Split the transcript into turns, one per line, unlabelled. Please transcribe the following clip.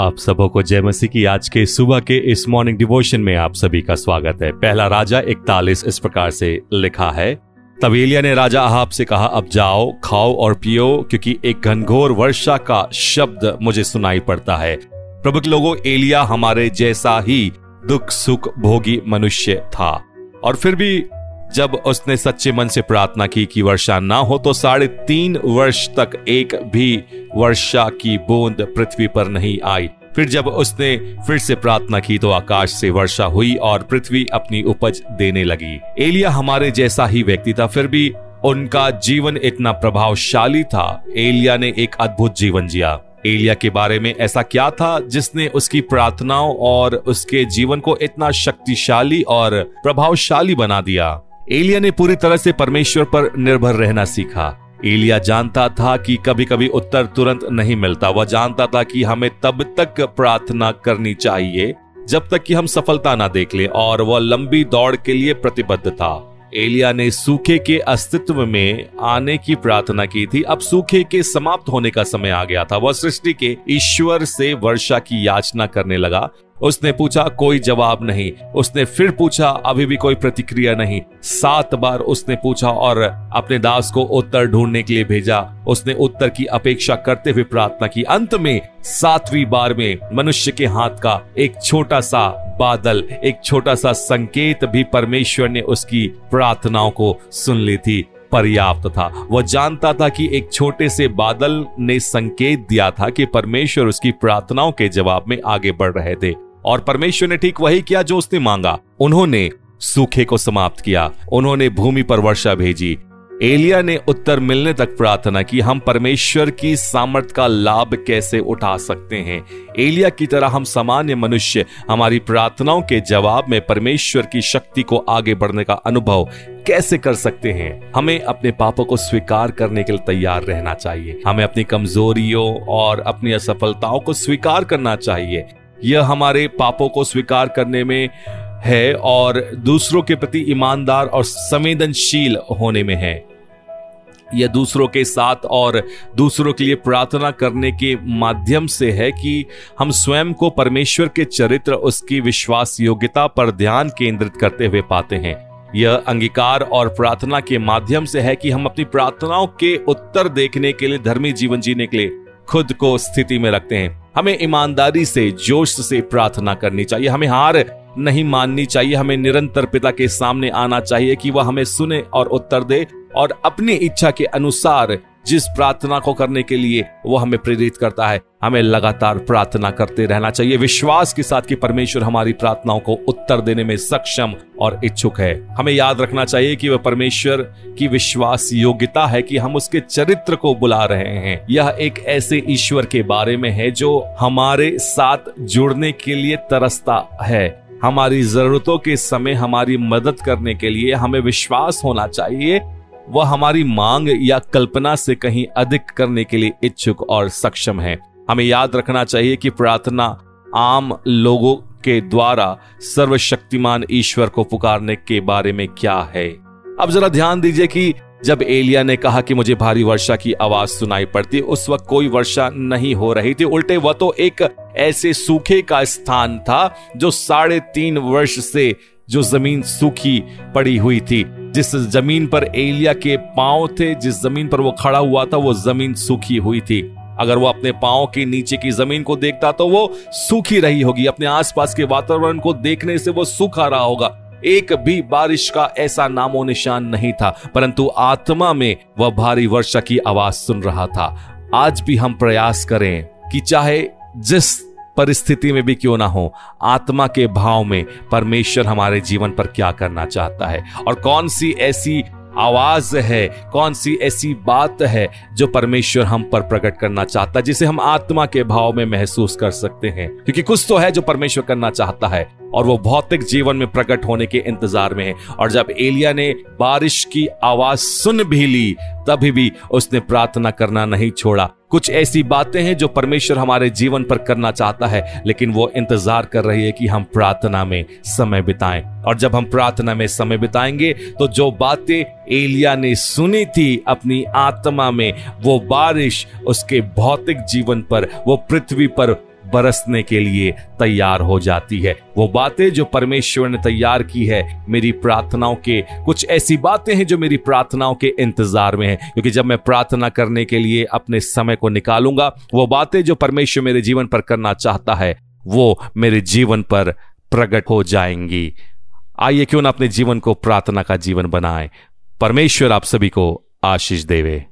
आप सबों को जय मसीह की। आज के सुबह के इस मॉर्निंग डिवोशन में आप सभी का स्वागत है। पहला राजा इकतालीस इस प्रकार से लिखा है, तब एलिया ने राजा अहाब से कहा, अब जाओ, खाओ और पियो, क्योंकि एक घनघोर वर्षा का शब्द मुझे सुनाई पड़ता है। प्रभु के लोगों एलिया हमारे जैसा ही दुख सुख भोगी मनुष्य था। और फिर भी जब उसने सच्चे मन से प्रार्थना की कि वर्षा ना हो तो साढ़े तीन वर्ष तक एक भी वर्षा की बूंद पृथ्वी पर नहीं आई। फिर जब उसने फिर से प्रार्थना की तो आकाश से वर्षा हुई और पृथ्वी अपनी उपज देने लगी। एलिया हमारे जैसा ही व्यक्ति था, फिर भी उनका जीवन इतना प्रभावशाली था। एलिया ने एक अद्भुत जीवन जिया। एलिया के बारे में ऐसा क्या था जिसने उसकी प्रार्थनाओं और उसके जीवन को इतना शक्तिशाली और प्रभावशाली बना दिया? एलिया ने पूरी तरह से परमेश्वर पर निर्भर रहना सीखा। एलिया जानता था कि कभी कभी उत्तर तुरंत नहीं मिलता। वह जानता था कि हमें तब तक प्रार्थना करनी चाहिए, जब तक कि हम सफलता ना देख ले, और वह लंबी दौड़ के लिए प्रतिबद्ध था। एलिया ने सूखे के अस्तित्व में आने की प्रार्थना की थी। अब सूखे के समाप्त होने का समय आ गया था। वह सृष्टि के ईश्वर से वर्षा की याचना करने लगा। उसने पूछा, कोई जवाब नहीं। उसने फिर पूछा, अभी भी कोई प्रतिक्रिया नहीं। सात बार उसने पूछा और अपने दास को उत्तर ढूँढने के लिए भेजा। उसने उत्तर की अपेक्षा करते हुए प्रार्थना की। अंत में, सातवीं बार में मनुष्य के हाथ का एक छोटा सा बादल, एक छोटा सा संकेत भी परमेश्वर ने उसकी प्रार्थनाओं को सुन ली थी, पर्याप्त था। वह जानता था कि एक छोटे से बादल ने संकेत दिया था कि परमेश्वर उसकी प्रार्थनाओं के जवाब में आगे बढ़ रहे थे। और परमेश्वर ने ठीक वही किया जो उसने मांगा। उन्होंने सूखे को समाप्त किया। उन्होंने भूमि पर वर्षा भेजी। एलिया ने उत्तर मिलने तक प्रार्थना की, हम परमेश्वर की सामर्थ का लाभ कैसे उठा सकते हैं? एलिया की तरह हम सामान्य मनुष्य, हमारी प्रार्थनाओं के जवाब में परमेश्वर की शक्ति को आगे बढ़ने का अनुभव कैसे कर सकते हैं? हमें अपने पापों को स्वीकार करने के लिए तैयार रहना चाहिए। हमें अपनी कमजोरियों और अपनी असफलताओं को स्वीकार करना चाहिए। यह हमारे पापों को स्वीकार करने में है और दूसरों के प्रति ईमानदार और संवेदनशील होने में है। यह दूसरों के साथ और दूसरों के लिए प्रार्थना करने के माध्यम से है कि हम स्वयं को परमेश्वर के चरित्र, उसकी विश्वास योग्यता पर ध्यान केंद्रित करते हुए पाते हैं। यह अंगीकार और प्रार्थना के माध्यम से है कि हम अपनी प्रार्थनाओं के उत्तर देखने के लिए, धर्मी जीवन जीने के लिए खुद को स्थिति में रखते हैं। हमें ईमानदारी से, जोश से प्रार्थना करनी चाहिए। हमें हार नहीं माननी चाहिए। हमें निरंतर पिता के सामने आना चाहिए कि वह हमें सुने और उत्तर दे और अपनी इच्छा के अनुसार जिस प्रार्थना को करने के लिए वो हमें प्रेरित करता है, हमें लगातार प्रार्थना करते रहना चाहिए। विश्वास के साथ कि परमेश्वर हमारी प्रार्थनाओं को उत्तर देने में सक्षम और इच्छुक है। हमें याद रखना चाहिए कि वह परमेश्वर की विश्वास योग्यता है कि हम उसके चरित्र को बुला रहे हैं। यह एक ऐसे ईश्वर के बारे में है जो हमारे साथ जुड़ने के लिए तरसता है। हमारी जरूरतों के समय हमारी मदद करने के लिए हमें विश्वास होना चाहिए वह हमारी मांग या कल्पना से कहीं अधिक करने के लिए इच्छुक और सक्षम है। हमें याद रखना चाहिए कि प्रार्थना आम लोगों के द्वारा सर्वशक्तिमान ईश्वर को पुकारने के बारे में क्या है। अब जरा ध्यान दीजिए कि जब एलिया ने कहा कि मुझे भारी वर्षा की आवाज़ सुनाई पड़ती, उस वक्त कोई वर्षा नहीं हो रही थी। उल्टे वह तो एक ऐसे सूखे का स्थान था जो साढ़े तीन वर्ष से जो ज़मीन सूखी पड़ी हुई थी। जिस ज़मीन पर एलिया के पाँव थे, जिस ज़मीन पर वो खड़ा हुआ था, वो ज़मीन सूखी हुई थी। अगर वो अपने पाँव के नीचे की ज़मीन को देखता तो वो सूखी रही होगी। अपने आसपास के वातावरण को देखने से वो सूखा रहा होगा। एक भी बारिश का ऐसा नामो निशान नहीं था, परंतु आत्मा में वह भारी वर्षा की आवाज़ सुन रहा था। आज भी हम प्रयास करें कि चाहे जिस परिस्थिति में भी क्यों ना हो? आत्मा के भाव में परमेश्वर हमारे जीवन पर क्या करना चाहता है? और कौन सी ऐसी आवाज़ है, कौन सी ऐसी बात है जो परमेश्वर हम पर प्रकट करना चाहता है, जिसे हम आत्मा के भाव में महसूस कर सकते हैं? क्योंकि कुछ तो है जो परमेश्वर करना चाहता है और वो भौतिक जीवन में प्रकट होने के इंतज़ार में है। और जब एलिया ने बारिश की आवाज़ सुन भी ली, तभी भी उसने प्रार्थना करना नहीं छोड़ा। कुछ ऐसी बातें हैं जो परमेश्वर हमारे जीवन पर करना चाहता है, लेकिन वो इंतज़ार कर रही है कि हम प्रार्थना में समय बिताएँ। और जब हम प्रार्थना में समय बिताएँगे तो जो बातें एलिया ने सुनी थी अपनी आत्मा में, वो बारिश उसके भौतिक जीवन पर, वो पृथ्वी पर बरसने के लिए तैयार हो जाती है। वो बातें जो परमेश्वर ने तैयार की है, मेरी प्रार्थनाओं के, कुछ ऐसी बातें हैं जो मेरी प्रार्थनाओं के इंतज़ार में है। क्योंकि जब मैं प्रार्थना करने के लिए अपने समय को निकालूँगा, वो बातें जो परमेश्वर मेरे जीवन पर करना चाहता है, वो मेरे जीवन पर प्रकट हो जाएँगी। आइए क्यों ना अपने जीवन को प्रार्थना का जीवन बनाएँ। परमेश्वर आप सभी को आशीष देवे।